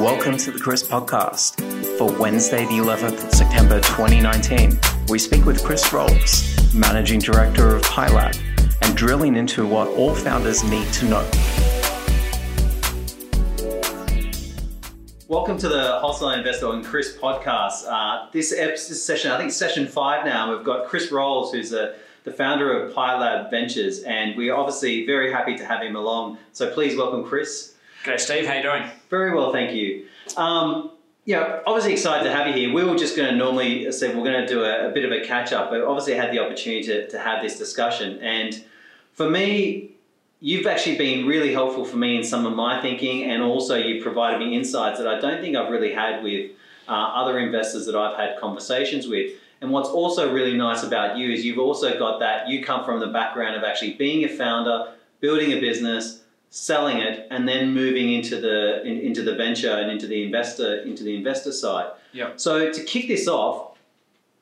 Welcome to the Chris Podcast for Wednesday, the 11th of September 2019. We speak with Chris Rolls, Managing Director of PieLAB, and drilling into what all founders need to know. Welcome to the Wholesale Investor and Chris podcast. Uh, this episode, session, I think session five now, we've got Chris Rolls, who's a, the founder of PieLAB Ventures, and we're obviously very happy to have him along. So please welcome Chris. G'day, Steve. How you doing? Very well, thank you. Um, yeah, obviously excited to have you here. We were just going to normally say we're going to do a, a, bit of a catch up, but obviously had the opportunity to, to have this discussion. And for me, you've actually been really helpful for me in some of my thinking, and also you've provided me insights that I don't think I've really had with uh, other investors that I've had conversations with. And what's also really nice about you is you've also got that you come from the background of actually being a founder, building a business, selling it, and then moving into the in, into the venture and into the investor into the investor side. Yeah. So to kick this off,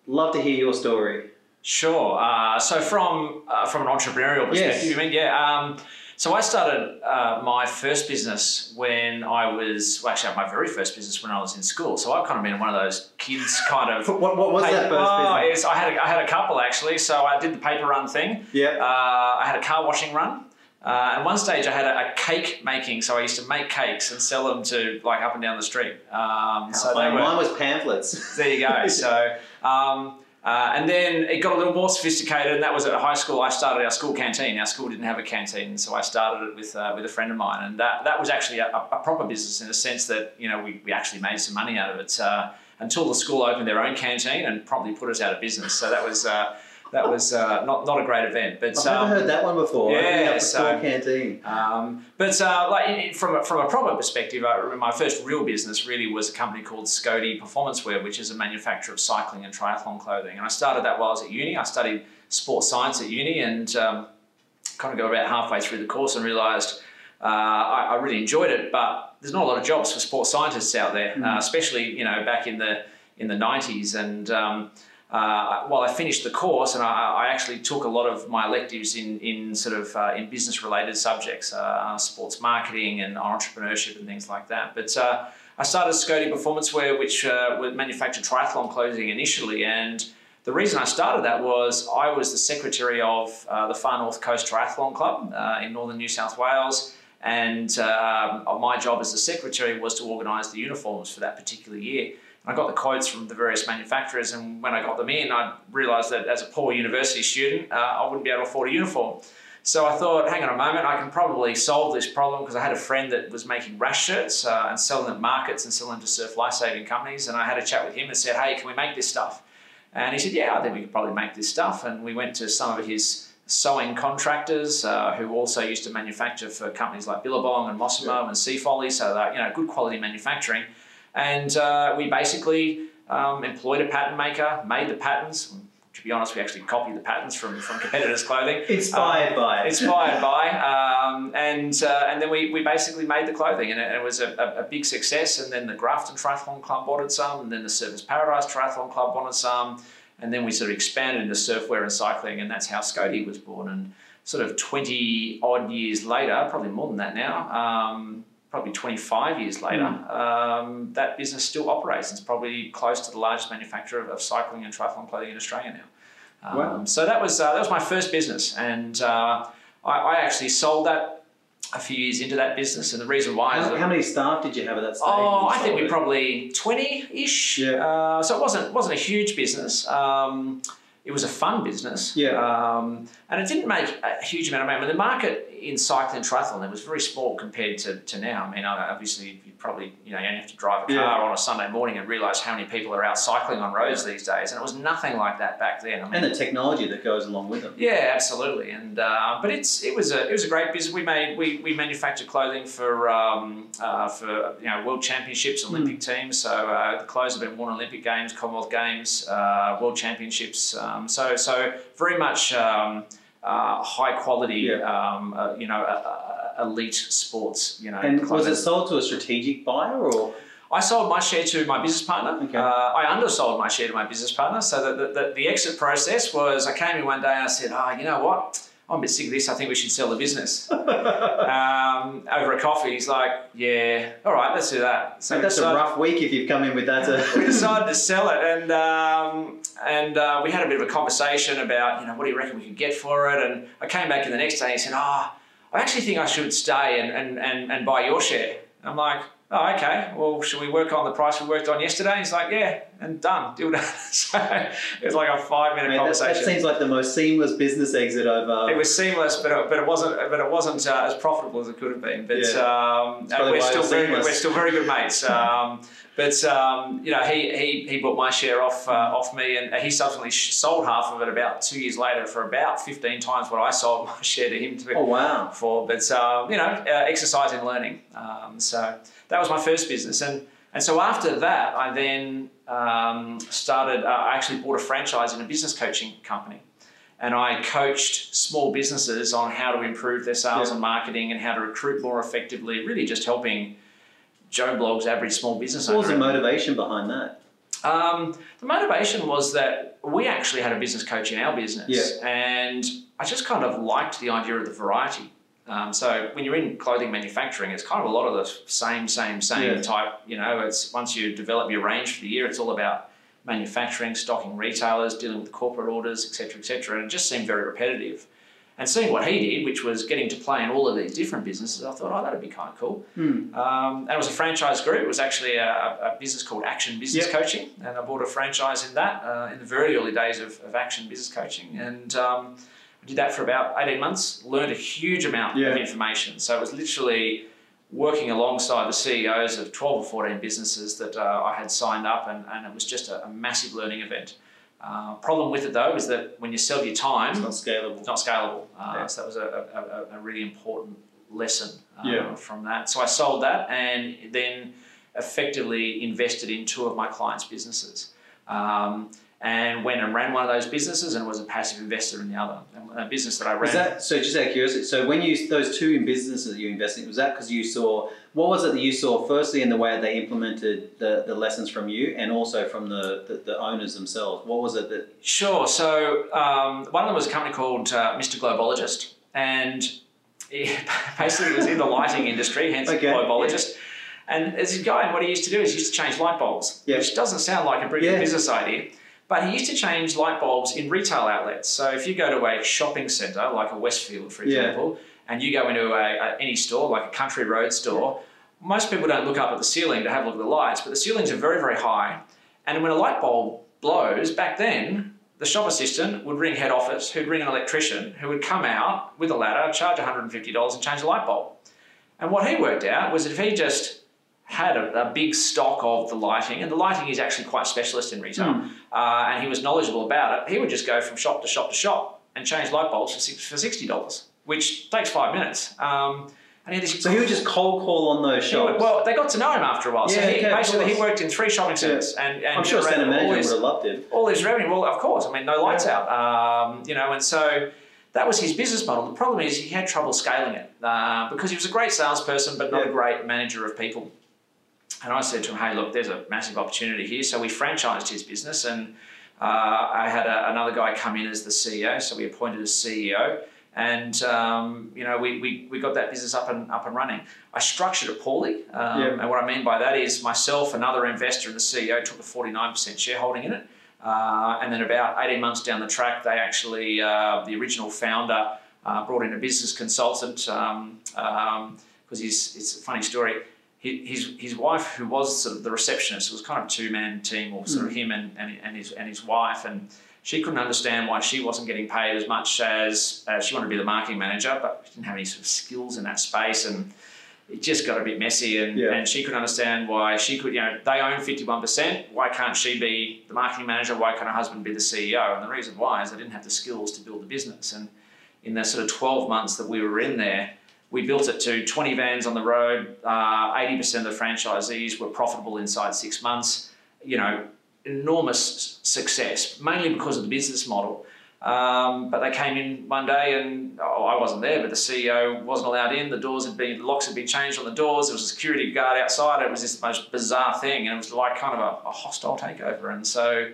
love to hear your story. Sure. Uh, so from uh, from an entrepreneurial perspective, Yes. you mean yeah. Um, so I started uh, my first business when I was well, actually my very first business when I was in school. So I've kind of been one of those kids kind of. What, what was Hey, that first oh, business? yes, I had a, I had a couple actually. So I did the paper run thing. Yeah. Uh, I had a car washing run. Uh, at one stage, I had a, a cake making, so I used to make cakes and sell them to like up and down the street. Um, so were, mine was pamphlets. there you go. So, um, uh, and then it got a little more sophisticated, and that was at high school. I started our school canteen. Our school didn't have a canteen, so I started it with uh, with a friend of mine, and that that was actually a, a proper business in the sense that you know we, we actually made some money out of it uh, until the school opened their own canteen and promptly put us out of business. So that was. That was uh, not, not a great event, but I've um, never heard that one before. yeah, Opening up a so- canteen. um, but uh, like from a, from a proper perspective, I my first real business really was a company called Scody Performance Wear, which is a manufacturer of cycling and triathlon clothing. And I started that while I was at uni. I studied sports science at uni, and um, kind of got about halfway through the course and realised uh, I, I really enjoyed it, but there's not a lot of jobs for sports scientists out there, uh, especially you know back in the in the 90s and. Um, uh, while I finished the course, and I, I actually took a lot of my electives in, in sort of uh, in business related subjects, uh, sports marketing and entrepreneurship and things like that. But uh, I started Scody Performance Wear, which uh, would manufacture triathlon clothing initially, and the reason I started that was I was the secretary of uh, the Far North Coast Triathlon Club in northern New South Wales, and um, my job as the secretary was to organise the uniforms for that particular year. I got the quotes from the various manufacturers, and when I got them in, I realised that as a poor university student, uh, I wouldn't be able to afford a uniform. So I thought, hang on a moment, I can probably solve this problem because I had a friend that was making rash shirts uh, and selling them at markets and selling them to surf life-saving companies. And I had a chat with him and said, hey, can we make this stuff? And he said, yeah, I think we could probably make this stuff. And we went to some of his sewing contractors uh, who also used to manufacture for companies like Billabong and Mossimo and Seafolly, so that, you know, good quality manufacturing. And uh, we basically um, employed a pattern maker, made the patterns. To be honest, we actually copied the patterns from, from competitors' clothing. Inspired Um, by. Inspired by, um, and uh, and then we, we basically made the clothing, and it, it was a, a, a big success. And then the Grafton Triathlon Club wanted some, and then the Surfers Paradise Triathlon Club wanted some, and then we sort of expanded into surfwear and cycling, and that's how Scody was born. And sort of twenty odd years later, probably more than that now. Um, Probably 25 years later, um, that business still operates. It's probably close to the largest manufacturer of, cycling and triathlon clothing in Australia now. Um, Wow. So that was uh, that was my first business, and uh, I, I actually sold that a few years into that business. And the reason why is How, that how many staff did you have at that stage? Oh, I think we probably twenty ish. Yeah. Uh, so it wasn't wasn't a huge business. Um, it was a fun business. Yeah. Um, and it didn't make a huge amount of money. I mean, the market in cycling and triathlon it was very small compared to, to now. I mean, uh, obviously you probably you know you only have to drive a car Yeah. on a Sunday morning and realise how many people are out cycling on roads these days, and it was nothing like that back then. I mean, and the technology that goes along with them. yeah, absolutely. And uh, but it's it was a it was a great business. We made we, we manufactured clothing for um, uh, for you know world championships, Olympic teams. So uh, the clothes have been worn Olympic Games, Commonwealth Games, uh, World Championships. Um, so so very much um, uh, high quality. Yeah. Um, uh, you know. Uh, uh, elite sports, you know. And was it sold to a strategic buyer or? I sold my share to my business partner. Okay. Uh, I undersold my share to my business partner. So the, the, the, the exit process was I came in one day and I said, oh, you know what? I'm a bit sick of this. I think we should sell the business. um, over a coffee, he's like, yeah, all right, let's do that. So that's decided, a rough week if you've come in with that. we decided to sell it, and um, and uh, we had a bit of a conversation about, you know, what do you reckon we could get for it? And I came back in the next day and he said, oh, I actually think I should stay and, and, and, and buy your share. I'm like, oh, okay, well, should we work on the price we worked on yesterday? He's like, yeah, and done, deal done. so it was like a five minute conversation. That, that, seems like the most seamless business exit over. It was seamless, but it, but it wasn't, but it wasn't uh, as profitable as it could have been. But yeah. um, we're still very, good, we're still very good mates. Um, but um, you know, he, he he bought my share off uh, off me, and he subsequently sold half of it about two years later for about fifteen times what I sold my share to him to oh wow for. But uh, you know, uh, exercise in learning. Um, so that was my first business, and and so after that, I then um, started. Uh, I actually bought a franchise in a business coaching company. And I coached small businesses on how to improve their sales yeah. and marketing and how to recruit more effectively, really just helping Joe Blogg's average small business owner. What was the motivation behind that? Um, the motivation was that we actually had a business coach in our business, yeah. and I just kind of liked the idea of the variety. Um, so when you're in clothing manufacturing, it's kind of a lot of the same, same, same yeah. type. You know, it's once you develop your range for the year, it's all about manufacturing, stocking retailers, dealing with corporate orders, etc., etc. And it just seemed very repetitive. And seeing what he did, which was getting to play in all of these different businesses, I thought, oh, that'd be kind of cool. Hmm. Um, and it was a franchise group. It was actually a, a business called Action Business yep. Coaching. And I bought a franchise in that uh, in the very early days of, of Action Business Coaching. And um, did that for about 18 months, learned a huge amount yeah. of information. So it was literally working alongside the CEOs of 12 or 14 businesses that uh, I had signed up, and, and it was just a, a massive learning event. Uh, problem with it though is that when you sell your time, it's not scalable. It's not scalable. Uh, yeah. So that was a, a, a really important lesson uh, yeah. from that. So I sold that and then effectively invested in two of my clients' businesses. Um, and went and ran one of those businesses and was a passive investor in the other a business that I ran. Was that so? Just out of curiosity, so when you those two in businesses that you invested in, was that because you saw what was it that you saw firstly in the way they implemented the, the lessons from you and also from the, the, the owners themselves? What was it that? Sure. So um, one of them was a company called uh, Mr. Globologist, and it basically was in the lighting industry, hence okay. Globologist. Yeah. And as a guy, and what he used to do is he used to change light bulbs, yeah. which doesn't sound like a brilliant yeah. business idea. But he used to change light bulbs in retail outlets. So if you go to a shopping centre, like a Westfield, for example, yeah. and you go into a, a, any store, like a country road store, most people don't look up at the ceiling to have a look at the lights, but the ceilings are very, very high. And when a light bulb blows, back then, the shop assistant would ring head office, who'd ring an electrician, who would come out with a ladder, charge $150 and change the light bulb. And what he worked out was that if he just had a, a, big stock of the lighting, and the lighting is actually quite specialist in retail, mm. uh, and he was knowledgeable about it. He would just go from shop to shop to shop and change light bulbs for, for sixty dollars, which takes five minutes. Um, and he so he would just cold call on those shops. Would, well, they got to know him after a while. Yeah, so he, okay, basically he worked in three shopping centres, yeah. and, and I'm sure center manager would have loved him. All his revenue, well, of course. I mean, no lights yeah. out. Um, you know, and so that was his business model. The problem is he had trouble scaling it uh, because he was a great salesperson, but not yeah. a great manager of people. And I said to him, hey, look, there's a massive opportunity here. So we franchised his business and uh, I had a, another guy come in as the CEO. So we appointed a CEO and um, you know we, we, we got that business up and up and running. I structured it poorly, um, yeah. and what I mean by that is myself, another investor, and the CEO took a forty nine percent shareholding in it. Uh, and then about eighteen months down the track, they actually uh, the original founder uh, brought in a business consultant because um, um he's it's a funny story his his wife, who was sort of the receptionist, it was kind of two man team, or sort mm. of him and, and, and his and his wife, and she couldn't understand why she wasn't getting paid as much as uh, she wanted to be the marketing manager, but didn't have any sort of skills in that space, and it just got a bit messy. And, yeah. and she couldn't understand why she could, you know, they own fifty one percent. Why can't she be the marketing manager? Why can't her husband be the CEO? And the reason why is they didn't have the skills to build the business. And in the sort of twelve months that we were in there we built it to 20 vans on the road. Uh, 80% of the franchisees were profitable inside six months. You know, enormous success, mainly because of the business model. Um, but they came in one day and oh, I wasn't there, but the CEO wasn't allowed in. The doors had been, locks had been changed on the doors. There was a security guard outside. It was this most bizarre thing. And it was like kind of a, a hostile takeover. And so,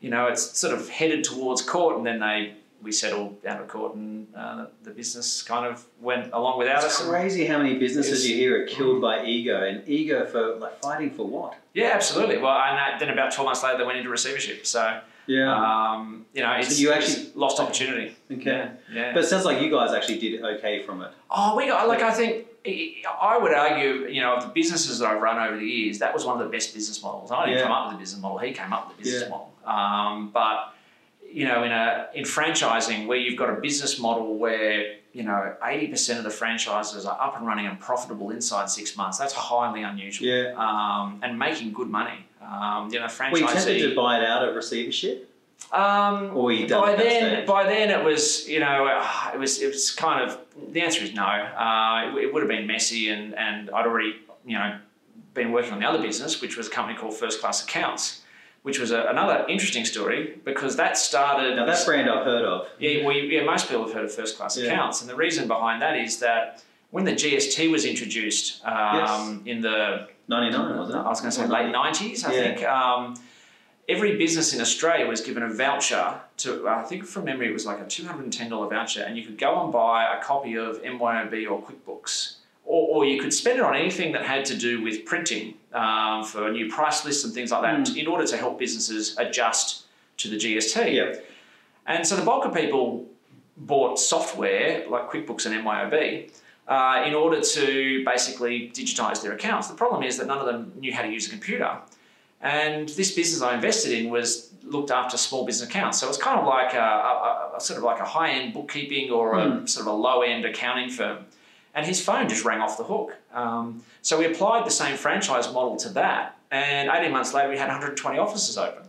you know, it's sort of headed towards court and then they we settled down to court, and uh, the business kind of went along without It's us. crazy how many businesses It's- you hear are killed by ego, and ego for like fighting for what? Yeah, absolutely. Well, and that, then about twelve months later, they went into receivership. So, um, you know, it's you it's actually- lost opportunity. okay. Yeah, yeah. But it sounds like you guys actually did okay from it. Oh, we got like I think I would argue, you know, of the businesses that I've run over the years, that was one of the best business models. I didn't Yeah. come up with the business model; he came up with the business Yeah. model. Um, but you know, in a in franchising, where you've got a business model where you know eighty percent of the franchises are up and running and profitable inside six months, that's highly unusual. Yeah. Um, and making good money. Um, you know, Were you tempted to buy it out of receivership? Um, Or you by then, stage? by then it was you know uh, it was it was kind of the answer is no. Uh, it, it would have been messy, and and I'd already you know been working on the other business, which was a company called First Class Accounts, which was a, another interesting story because that started. Now that brand I've heard of. Yeah, well, yeah, most people have heard of first class Yeah. accounts, and the reason behind that is that when the GST was introduced um, in the Ninety nine, wasn't it? I was going to say late nineties, I Yeah. think. Um, every business in Australia was given a voucher to, I think from memory, it was like a two hundred and ten dollar voucher, and you could go and buy a copy of MYOB or QuickBooks. Or, or you could spend it on anything that had to do with printing um, for new price lists and things like that in order to help businesses adjust to the GST. Yeah. And so the bulk of people bought software like QuickBooks and MYOB uh, in order to basically digitize their accounts. The problem is that none of them knew how to use a computer. And this business I invested in was looked after small business accounts. So it was kind of like a, a, a sort of like a high end bookkeeping or a sort of a low end accounting firm. And his phone just rang off the hook. Um, so we applied the same franchise model to that. And 18 months later, we had 120 offices open.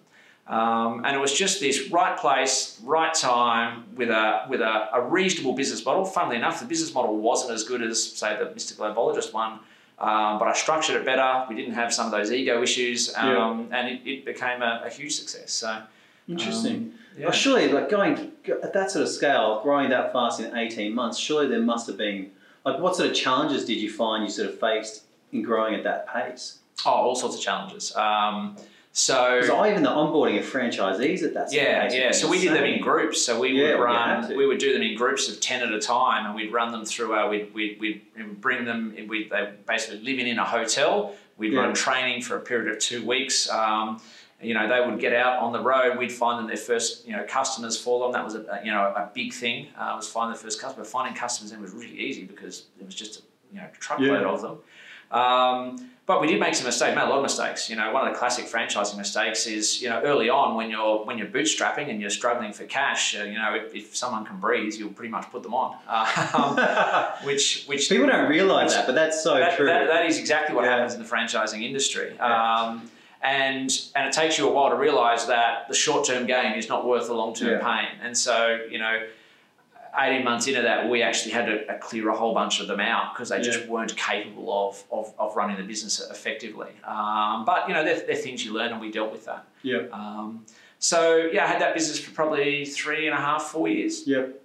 Um, and it was just this right place, right time with a with a, a reasonable business model. Funnily enough, the business model wasn't as good as say the Mr. Globologist one, um, but I structured it better. We didn't have some of those ego issues, um, and it, it became a, a huge success. So Interesting. yeah. Well, surely, like going at that sort of scale, growing that fast in eighteen months, surely there must have been like what sort of challenges did you find you sort of faced in growing at that pace? oh, all sorts of challenges. Um, so I even the onboarding of franchisees at that Yeah, pace yeah. So we did them in groups. So we Yeah, would well, you had run. We would do them in groups of ten at a time, and we'd run them through our. We'd we'd, we'd bring them. We they basically living in a hotel. We'd Yeah. run training for a period of two weeks. Um, you know, they would get out on the road. We'd find them their first, you know, customers for them. That was a, you know, a big thing. Uh, was finding the first customer. Finding customers then was really easy because it was just a, you know, truckload Yeah. of them. Um, but we did make some mistakes, made a lot of mistakes. You know, one of the classic franchising mistakes is, you know, early on when you're when you're bootstrapping and you're struggling for cash, uh, you know, if, if someone can breathe, you'll pretty much put them on. Um, which which People don't realise that, but that's so that, true. that, that is exactly what Yeah. happens in the franchising industry. Yeah. And and it takes you a while to realise that the short term gain is not worth the long term Yeah. pain. And so, you know, 18 months into that, we actually had to uh, clear a whole bunch of them out because they just weren't capable of, of, of running the business effectively. Um, but, you know, they're, they're things you learn and we dealt with that. Yep. Um, so, yeah, I had that business for probably three and a half, four years. Yep.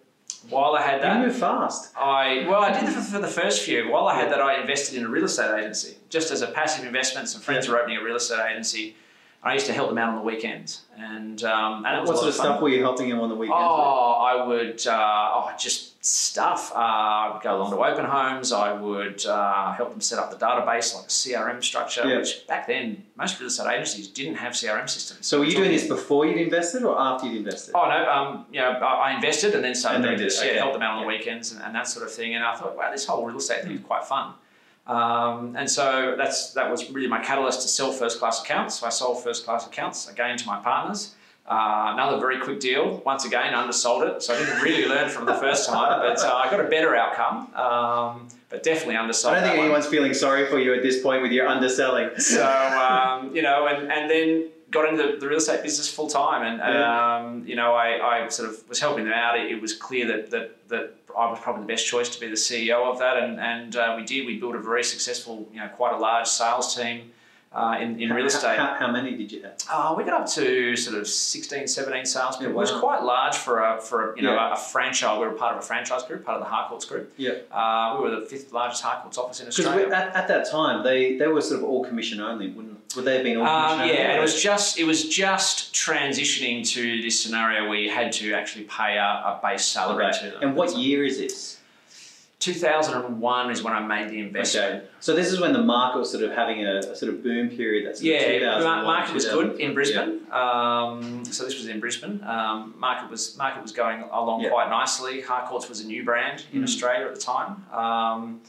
While I had that, You move fast. I well, I did for, for the first few. While I had that, I invested in a real estate agency, just as a passive investment. Some friends were opening a real estate agency. I used to help them out on the weekends, and um, and it was What sort of fun. stuff were you helping them on the weekends? Oh, I would uh, oh just stuff. Uh, go along to open homes. I would uh, help them set up the database, like a CRM structure, Yeah. which back then most real estate agencies didn't have CRM systems. So were you doing this before you'd invested or after you'd invested? Oh no, um, you know, I invested and then started And doing did- this. Yeah, helped them out on the weekends and, and that sort of thing. And I thought, wow, this whole real estate thing is quite fun. Um, and so that's that was really my catalyst to sell first class accounts. So I sold first class accounts again to my partners. Uh, another very quick deal. Once again, undersold it, so I didn't really learn from the first time, but uh, I got a better outcome. Um, but definitely undersold. I don't think that one. anyone's feeling sorry for you at this point with your underselling. So um, you know, and, and then got into the, the real estate business full time, and Yeah. um, you know, I, I sort of was helping them out. It, it was clear that, that that I was probably the best choice to be the CEO of that, and and uh, we did. We built a very successful, you know, quite a large sales team uh, in in real estate. How, how many did you have? Uh, we got up to sort of 16, 17 salespeople, Yeah, which is wow. quite large for a for a, you know Yeah. a, franchise. We were part of a franchise group, part of the Harcourts group. Yeah. Uh, we were the fifth largest Harcourts office in Because Australia. at, at that time, they, they were sort of all commission only, wouldn't would they have been? All commission um, yeah, and it was just it was just transitioning to this scenario where you had to actually pay a, a base salary Okay. to them. And what year is this? 2001 is when I made the investment. Okay. So this is when the market was sort of having a, a sort of boom period. That's Yeah, the market was good in Brisbane. Um, so this was in Brisbane. Um, market was market was going along Yeah. quite nicely. Harcourts was a new brand in Mm. Australia at the time, um,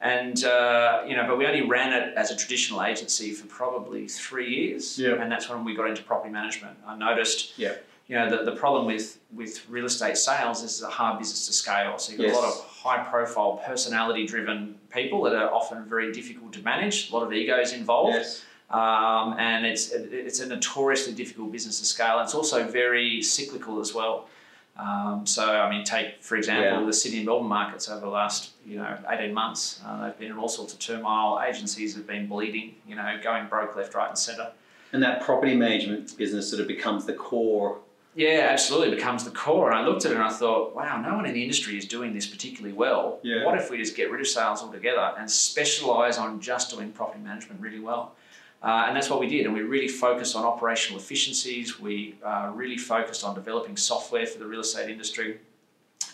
and uh, you know, but we only ran it as a traditional agency for probably three years, Yeah. and that's when we got into property management. I noticed, Yeah. you know, the, the problem with with real estate sales is it's a hard business to scale. So you've got a lot of high profile, personality driven people that are often very difficult to manage. A lot of egos involved Yes. um, and it's it's a notoriously difficult business to scale. It's also very cyclical as well. Um, so I mean, take for example Yeah. the Sydney and Melbourne markets over the last you know eighteen months. Uh, they've been in all sorts of turmoil. Agencies have been bleeding. You know, going broke left, right, and centre. And that property management business sort of becomes the core. Yeah, absolutely it becomes the core. And I looked at it and I thought, wow, no one in the industry is doing this particularly well. Yeah. What if we just get rid of sales altogether and specialise on just doing property management really well? Uh, and that's what we did. And we really focused on operational efficiencies. We uh, really focused on developing software for the real estate industry.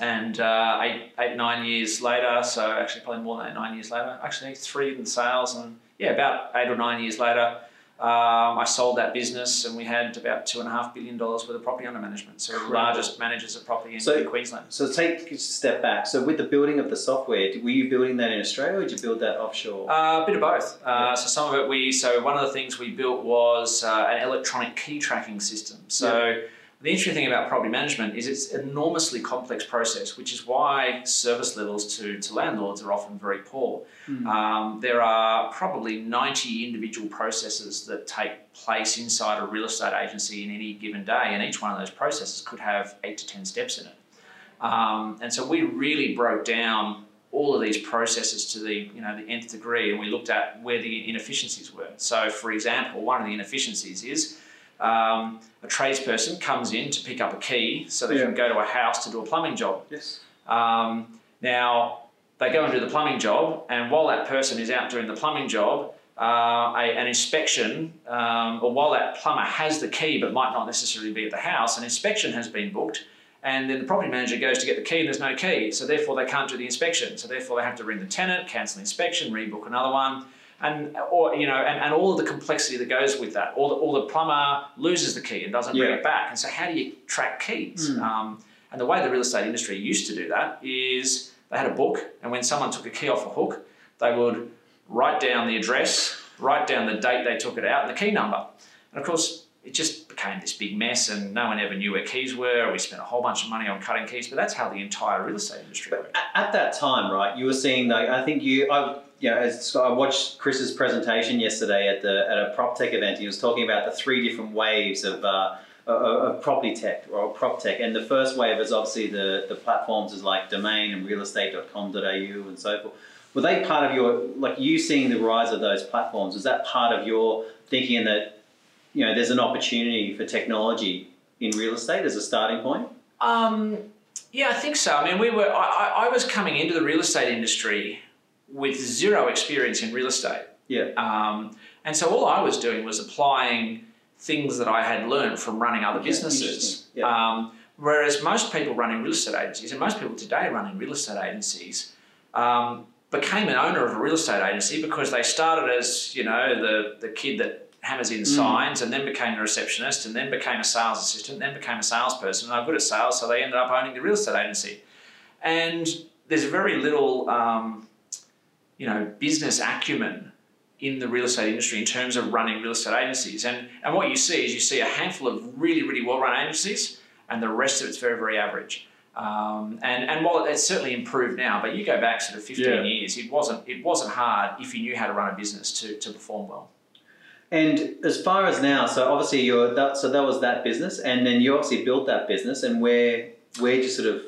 And uh, eight, eight, nine years later, so actually probably more than eight, nine years later, actually three in sales, and yeah, about eight or nine years later, um, I sold that business, and we had about two and a half billion dollars worth of property under management. So the largest managers of property in, So- Queensland. So take a step back. So with the building of the software, were you building that in Australia or did you build that offshore? Uh, a bit of both. Uh, so some of it we so one of the things we built was uh, an electronic key tracking system. So the interesting thing about property management is it's an enormously complex process, which is why service levels to, to landlords are often very poor. Um, there are probably 90 individual processes that take place inside a real estate agency in any given day, and each one of those processes could have eight to 10 steps in it. Um, and so we really broke down all of these processes to the you know the nth degree, and we looked at where the inefficiencies were. So, for example, one of the inefficiencies is um, a tradesperson comes in to pick up a key so they Yeah. can go to a house to do a plumbing job. yes. Um, now, they go and do the plumbing job, and while that person is out doing the plumbing job, uh, a, an inspection, um, or while that plumber has the key but might not necessarily be at the house, an inspection has been booked, and then the property manager goes to get the key and there's no key, so therefore they can't do the inspection. So therefore they have to ring the tenant, cancel the inspection, rebook another one. And or you know, and, and all of the complexity that goes with that. Or the, or the plumber loses the key and doesn't bring it back. And so how do you track keys? Mm. Um, and the way the real estate industry used to do that is they had a book, and when someone took a key off a hook, they would write down the address, write down the date they took it out, and the key number. And of course, it just became this big mess, and no one ever knew where keys were. We spent a whole bunch of money on cutting keys, but that's how the entire real estate industry worked. At, at that time, right, you were seeing like I think you I you know, as I watched Chris's presentation yesterday at the at a prop tech event. He was talking about the three different waves of uh, of, property tech or prop tech, and the first wave is obviously the the platforms is like domain and realestate.com.au and so forth. Were they part of your like you seeing the rise of those platforms? Was that part of your thinking that you know there's an opportunity for technology in real estate as a starting point? Um, yeah, I think so. I mean, we were. I- I was coming into the real estate industry with zero experience in real estate, Yeah. um, and so all I was doing was applying things that I had learned from running other Okay, businesses. Yeah. Um, whereas most people running real estate agencies, and most people today running real estate agencies, um, became an owner of a real estate agency because they started as you know the the kid that hammers in Mm. signs and then became a receptionist and then became a sales assistant then became a salesperson and they're good at sales so they ended up owning the real estate agency and there's very little um, you know business acumen in the real estate industry in terms of running real estate agencies and and what you see is you see a handful of really really well run agencies and the rest of it's very very average um, and and while it's certainly improved now, but you go back sort of 15 Yeah. years, it wasn't it wasn't hard if you knew how to run a business to, to perform well. And as far as now, so obviously you're that, so that was that business, and then you obviously built that business, and where where you sort of,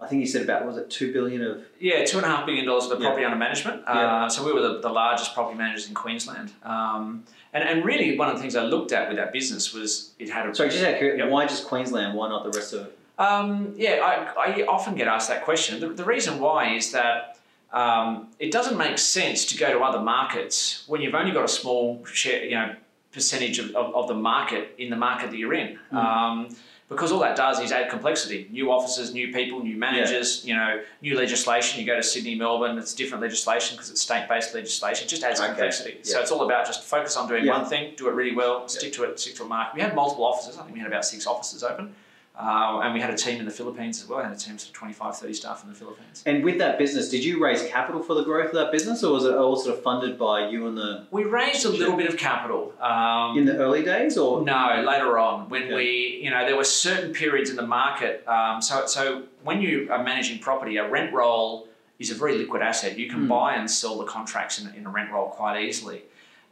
I think you said about was it two billion of Yeah, two and a half billion dollars for the Yeah. property under management. Yeah. Uh, so we were the, the largest property managers in Queensland. Um, and, and really, one of the things I looked at with that business was it had a sorry, just of Yep. why just Queensland? Why not the rest of? Um, yeah, I, I often get asked that question. The, the reason why is that um, it doesn't make sense to go to other markets when you've only got a small share, you know, percentage of, of, of, the market in the market that you're in. Mm. Because all that does is add complexity. New offices, new people, new managers, yeah. you know, new legislation. You go to Sydney, Melbourne, it's different legislation because it's state-based legislation. It just adds okay. complexity. Yeah. So it's all about just focus on doing yeah. one thing, do it really well, stick to it, stick to a market. We had multiple offices. I think we had about six offices open. Uh, and we had a team in the Philippines as well. I had a team of 25, 30 staff in the Philippines. And with that business, did you raise capital for the growth of that business or was it all sort of funded by you and the... We raised a little bit of capital. Um, in the early days or? No, later on when yeah. we, you know, there were certain periods in the market. Um, so, so when you are managing property, a rent roll is a very liquid asset. You can mm. buy and sell the contracts in, in a rent roll quite easily.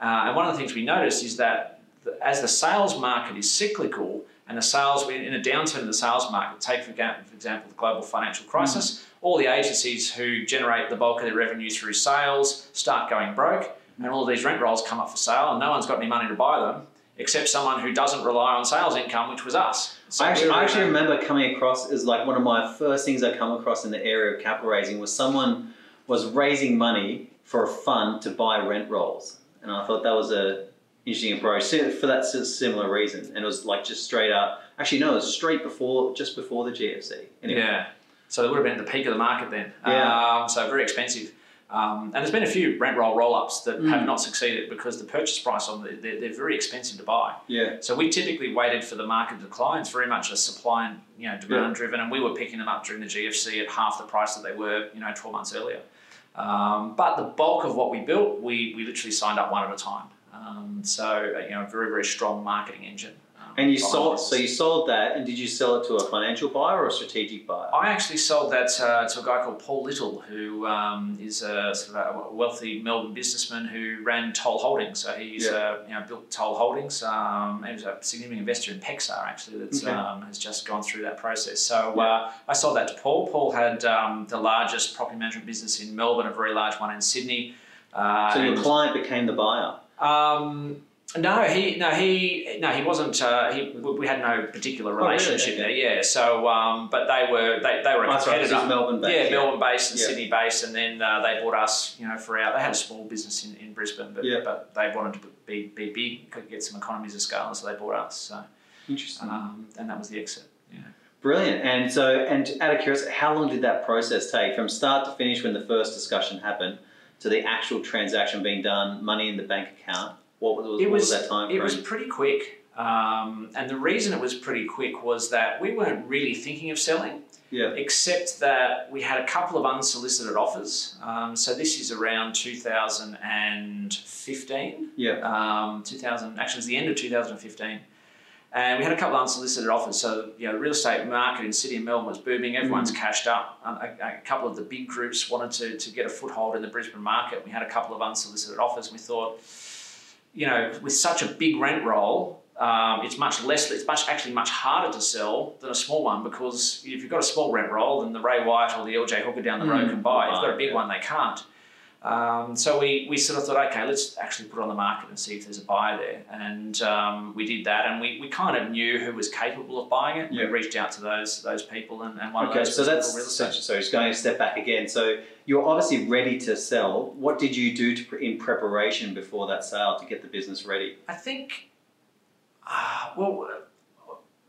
Uh, and one of the things we noticed is that the, as the sales market is cyclical, and the sales, in a downturn in the sales market, take for example the global financial crisis, mm. all the agencies who generate the bulk of their revenue through sales start going broke, and all these rent rolls come up for sale, and no one's got any money to buy them except someone who doesn't rely on sales income, which was us. So I actually, I actually remember coming across as like one of my first things I come across in the area of capital raising was someone was raising money for a fund to buy rent rolls, and I thought that was a interesting approach for that similar reason. And it was like just straight up. Actually, no, it was straight before, just before the GFC. Anyway. Yeah. So it would have been at the peak of the market then. Yeah. Um, so very expensive. Um, and there's been a few rent roll roll ups that mm. have not succeeded because the purchase price on them, they're, they're, very expensive to buy. Yeah. So we typically waited for the market to decline. It's very much a supply and you know demand yeah. driven, and we were picking them up during the GFC at half the price that they were you know 12 months earlier. Um, but the bulk of what we built, we, we literally signed up one at a time. Um, so you know, a very very strong marketing engine. Um, and you sold, so you sold that, and did you sell it to a financial buyer or a strategic buyer? I actually sold that uh, to a guy called Paul Little, who um, is a sort of a wealthy Melbourne businessman who ran Toll Holdings. So he's yeah. uh, you know built Toll Holdings. Um, he was a significant investor in PEXA actually that okay. um, has just gone through that process. So yeah. uh, I sold that to Paul. Paul had um, the largest property management business in Melbourne, a very large one in Sydney. Uh, so your client became the buyer. Um, no, he no he no he wasn't. Uh, he we had no particular relationship oh, really? there. Yeah. So, um, but they were they, they were a competitor. Right, Melbourne based. Yeah, yeah, Melbourne based and yeah. Sydney based, and then uh, they bought us. You know, for our they had a small business in, in Brisbane, but yeah. but they wanted to be be big, could get some economies of scale, so they bought us. So interesting. Um, and that was the exit. Yeah. Brilliant. And so, and out of curiosity, how long did that process take from start to finish when the first discussion happened to the actual transaction being done, money in the bank account? What was, it was, was that time frame? It was pretty quick. Um, and the reason it was pretty quick was that we weren't really thinking of selling. Yeah. Except that we had a couple of unsolicited offers. Um, so this is around 2015. Yeah. Um, 2000, actually, it's the end of 2015. And we had a couple of unsolicited offers. So, you know, the real estate market in Sydney and Melbourne was booming. Everyone's mm. cashed up. A, a, couple of the big groups wanted to, to get a foothold in the Brisbane market. We had a couple of unsolicited offers. We thought, you know, with such a big rent roll, um, it's much less. It's much actually much harder to sell than a small one because if you've got a small rent roll, then the Ray White or the LJ Hooker down the road mm, can buy. If you've got a big one, they can't. Um, so we, we sort of thought, okay, let's actually put it on the market and see if there's a buyer there. And um, we did that, and we, we kind of knew who was capable of buying it. Yeah. We reached out to those those people, and, and one okay, of those so that's real estate. So just going a step back again. So you're obviously ready to sell. What did you do to, in preparation before that sale to get the business ready? I think, uh, well,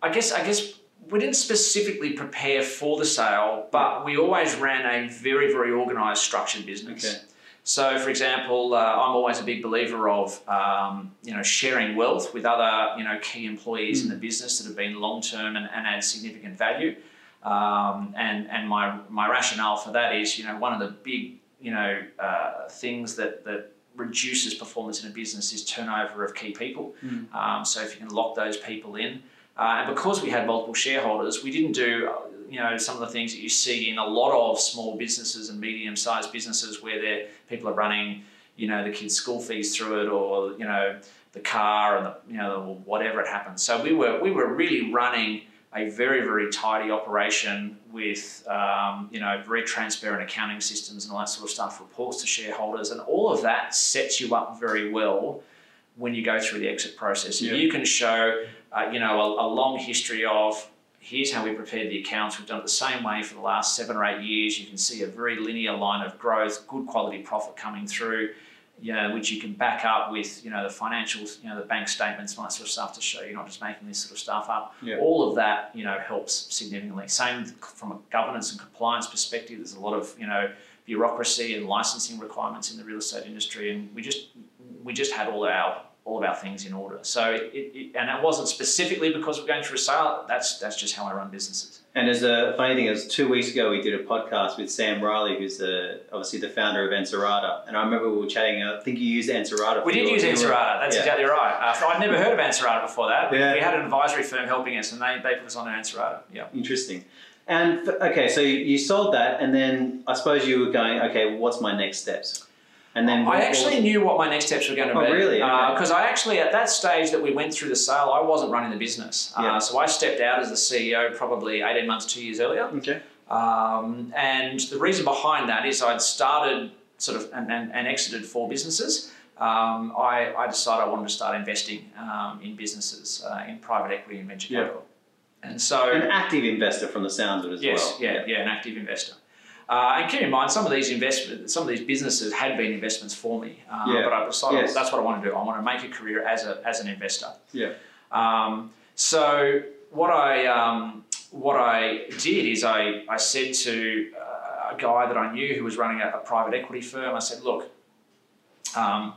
I guess I guess we didn't specifically prepare for the sale, but we always ran a very very organised, structured business. Okay. So, for example, uh, I'm always a big believer of um, you know sharing wealth with other you know key employees mm. in the business that have been long term and, and add significant value. Um, and and my my rationale for that is you know one of the big you know uh, things that that reduces performance in a business is turnover of key people. Mm. Um, so if you can lock those people in, uh, and because we had multiple shareholders, we didn't do you know some of the things that you see in a lot of small businesses and medium-sized businesses where people are running you know the kids' school fees through it or you know the car and the you know whatever it happens. So we were we were really running a very very tidy operation with um, you know very transparent accounting systems and all that sort of stuff, reports to shareholders, and all of that sets you up very well when you go through the exit process. Yeah. You can show uh, you know a, a long history of here's how we prepared the accounts. We've done it the same way for the last seven or eight years. You can see a very linear line of growth, good quality profit coming through. you know, which you can back up with, you know, the financials, you know, the bank statements and that sort of stuff to show you're not just making this sort of stuff up. Yeah. All of that, you know, helps significantly. Same from a governance and compliance perspective. There's a lot of, you know, bureaucracy and licensing requirements in the real estate industry, and we just we just had all our all of our things in order. So, it, it, and it wasn't specifically because we're going through a sale. That's that's just how I run businesses. And as a funny thing, it was two weeks ago we did a podcast with Sam Riley, who's the obviously the founder of Ansarada. And I remember we were chatting. I think you used Ansarada. We did use Ansarada. That's yeah. exactly right. Uh, I'd never heard of Ansarada before that. We, Yeah. we had an advisory firm helping us, and they, they put us on Ansarada. Yeah. Interesting. And okay, so you sold that, and then I suppose you were going, okay, what's my next steps? And then I actually was- knew what my next steps were going to Oh, be. really? Okay. Because I actually, at that stage that we went through the sale, I wasn't running the business. Yeah. Uh, so I stepped out as the CEO probably 18 months, two years earlier. okay. Um, and the reason behind that is I'd started sort of and, and, and exited four businesses. Um, I, I decided I wanted to start investing um, in businesses, uh, in private equity and venture Yeah. capital. And so, An active investor from the sounds of it as yes, well. yeah, yeah, an active investor. Uh, and keep in mind, some of these investments, some of these businesses had been investments for me, uh, Yeah. but I decided Yes. that's what I want to do. I want to make a career as a as an investor. Yeah. Um, so what I um, what I did is I, I said to uh, a guy that I knew who was running a, a private equity firm, I said, look, um,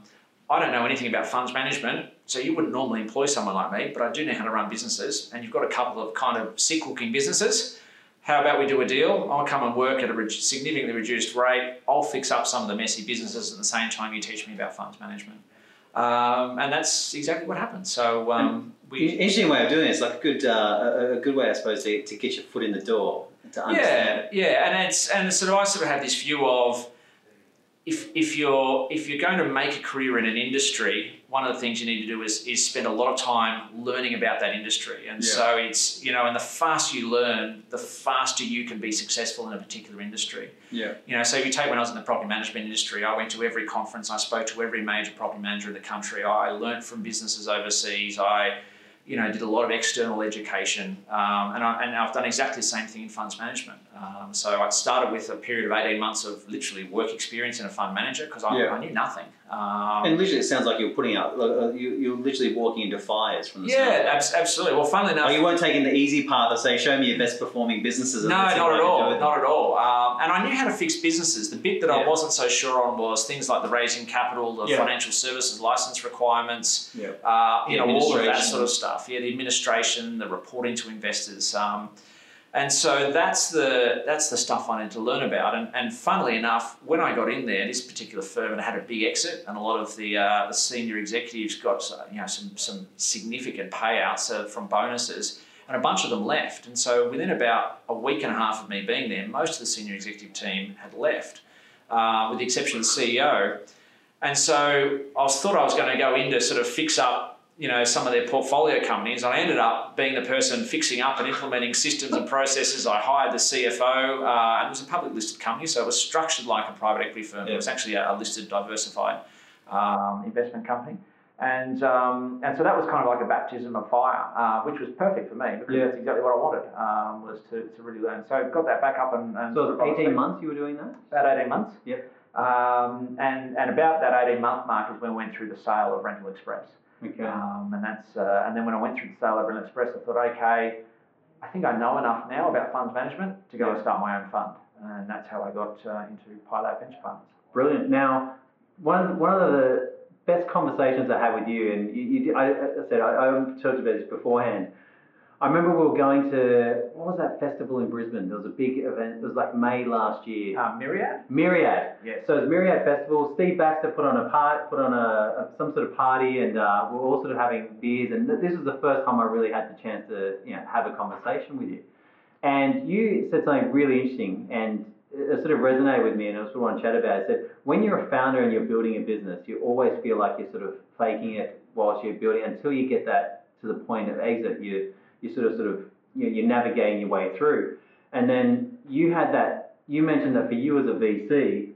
I don't know anything about funds management, so you wouldn't normally employ someone like me, but I do know how to run businesses, and you've got a couple of kind of sick looking businesses. How about we do a deal? I'll come and work at a re- significantly reduced rate. I'll fix up some of the messy businesses at the same time you teach me about funds management. Um, and that's exactly what happened. So um, we, Interesting way of doing it. It's like a good, uh, a, a good way, I suppose, to, to get your foot in the door to understand. Yeah, yeah, and it's and sort of I sort of have this view of if if you're if you're going to make a career in an industry, one of the things you need to do is is spend a lot of time learning about that industry. And Yeah. so it's you know, and the faster you learn, the faster you can be successful in a particular industry. Yeah. You know, so if you take when I was in the property management industry, I went to every conference, I spoke to every major property manager in the country. I learned from businesses overseas. I, you know, did a lot of external education, um, and, I, and I've done exactly the same thing in funds management. Um, so I started with a period of eighteen months of literally work experience in a fund manager because I, Yeah. I knew nothing. Um, And literally, it sounds like you're putting out, uh, you, you're literally walking into fires from the yeah, abs- absolutely. Well, funnily enough, Oh, you weren't taking the easy path of say, show me your best performing businesses. No, not at can do all. Not at all. Um, and I knew how to fix businesses. The bit that I wasn't so sure on was things like the raising capital, the Yeah. financial services license requirements, Yeah. uh, you know, all of that sort of stuff. Yeah, the administration, the reporting to investors. Um, and so that's the that's the stuff I need to learn about. And, and funnily enough, when I got in there, this particular firm had had a big exit, and a lot of the uh, the senior executives got uh, you know some some significant payouts uh, from bonuses, and a bunch of them left. And so within about a week and a half of me being there, most of the senior executive team had left, uh, with the exception of the CEO. And so I was thought I was going to go in to sort of fix up you know some of their portfolio companies. I ended up being the person fixing up and implementing systems and processes. I hired the CFO, uh, and it was a public listed company, so it was structured like a private equity firm. It was actually a, listed, diversified um, investment company. And, um, and so that was kind of like a baptism of fire, uh, which was perfect for me because Yeah. that's exactly what I wanted um, was to, to really learn. So got that back up and, and So it was 18 months you were doing that? about 18 months. Yep. Um, and, and about that 18 month mark is when we went through the sale of Rental Express. Okay. Um, and that's uh, and then when I went through the sale of Rental Express, I thought, okay, I think I know enough now about funds management to go and start my own fund. And that's how I got uh, into PieLAB Venture Partners. Brilliant. Now, one one of the best conversations I had with you, and you, you I, I said I, I talked about this beforehand. I remember we were going to what was that festival in Brisbane? There was a big event. It was like May last year. Uh, Myriad? Myriad. Yes. So it's Myriad Festival. Steve Baxter put on a part, put on a, a some sort of party, and uh, we were all sort of having beers. And th- this was the first time I really had the chance to you know have a conversation with you. And you said something really interesting, and it sort of resonated with me, and I sort of want to chat about it. It said when you're a founder and you're building a business, you always feel like you're sort of faking it whilst you're building until you get that to the point of exit. You you sort of sort of you know, you're navigating your way through. And then you had that. You mentioned that for you as a VC,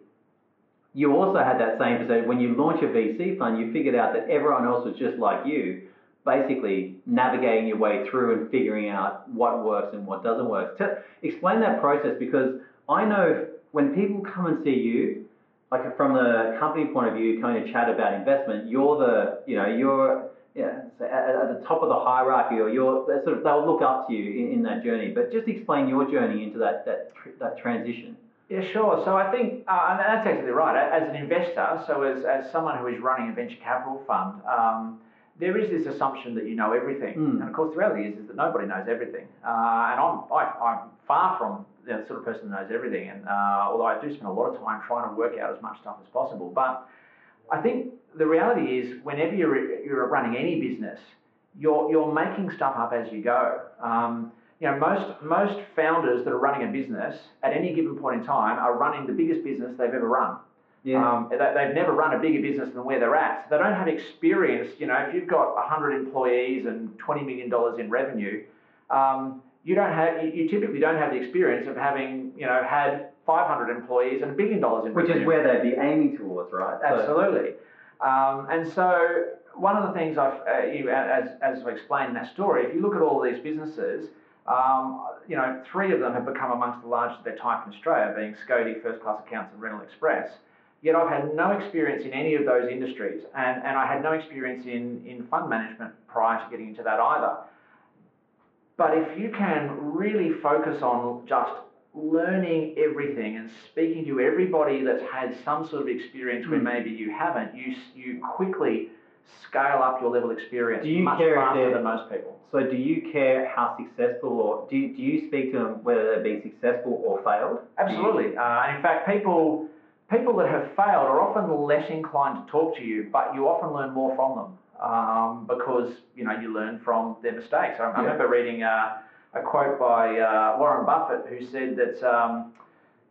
you also had that same percentage. When you launch a VC fund, you figured out that everyone else was just like you, basically navigating your way through and figuring out what works and what doesn't work. To explain that process because I know when people come and see you, like from the company point of view, kind of chat about investment, you're the, you know, you're yeah, so at, at, the top of the hierarchy, or you're sort of they'll look up to you in, in, that journey. But just explain your journey into that that that transition. Yeah, sure. So I think, uh, and that's exactly right. As an investor, so as, as someone who is running a venture capital fund, um, there is this assumption that you know everything, mm. and of course the reality is, is that nobody knows everything. Uh, and I'm I, I'm far from the sort of person who knows everything. And uh, although I do spend a lot of time trying to work out as much stuff as possible, but I think the reality is whenever you're you're running any business, you're you're making stuff up as you go. Um, you know, most most founders that are running a business at any given point in time are running the biggest business they've ever run. Yeah. Um, they, have never run a bigger business than where they're at. So they don't have experience. You know, if you've got 100 employees and 20 million dollars in revenue, um, you don't have. You, typically don't have the experience of having, you know, had 500 employees and a billion dollars in Which revenue. Which is where they'd be aiming towards, right? Absolutely. So. Um, and so one of the things I've, uh, you, as as I explained in that story, if you look at all these businesses um, you know, three of them have become amongst the largest of their type in Australia, being Scody, First Class Accounts, and Rental Express. Yet I've had no experience in any of those industries, and, and I had no experience in, in fund management prior to getting into that either. But if you can really focus on just learning everything and speaking to everybody that's had some sort of experience where hmm. maybe you haven't, you, you quickly scale up your level of experience do you much faster than most people. So do you care how successful or do you, do you speak to them whether they've been successful or failed? Absolutely. Uh, in fact, people people that have failed are often less inclined to talk to you, but you often learn more from them um, because you know you learn from their mistakes. I, I remember reading uh, a quote by uh, Warren Buffett who said that um,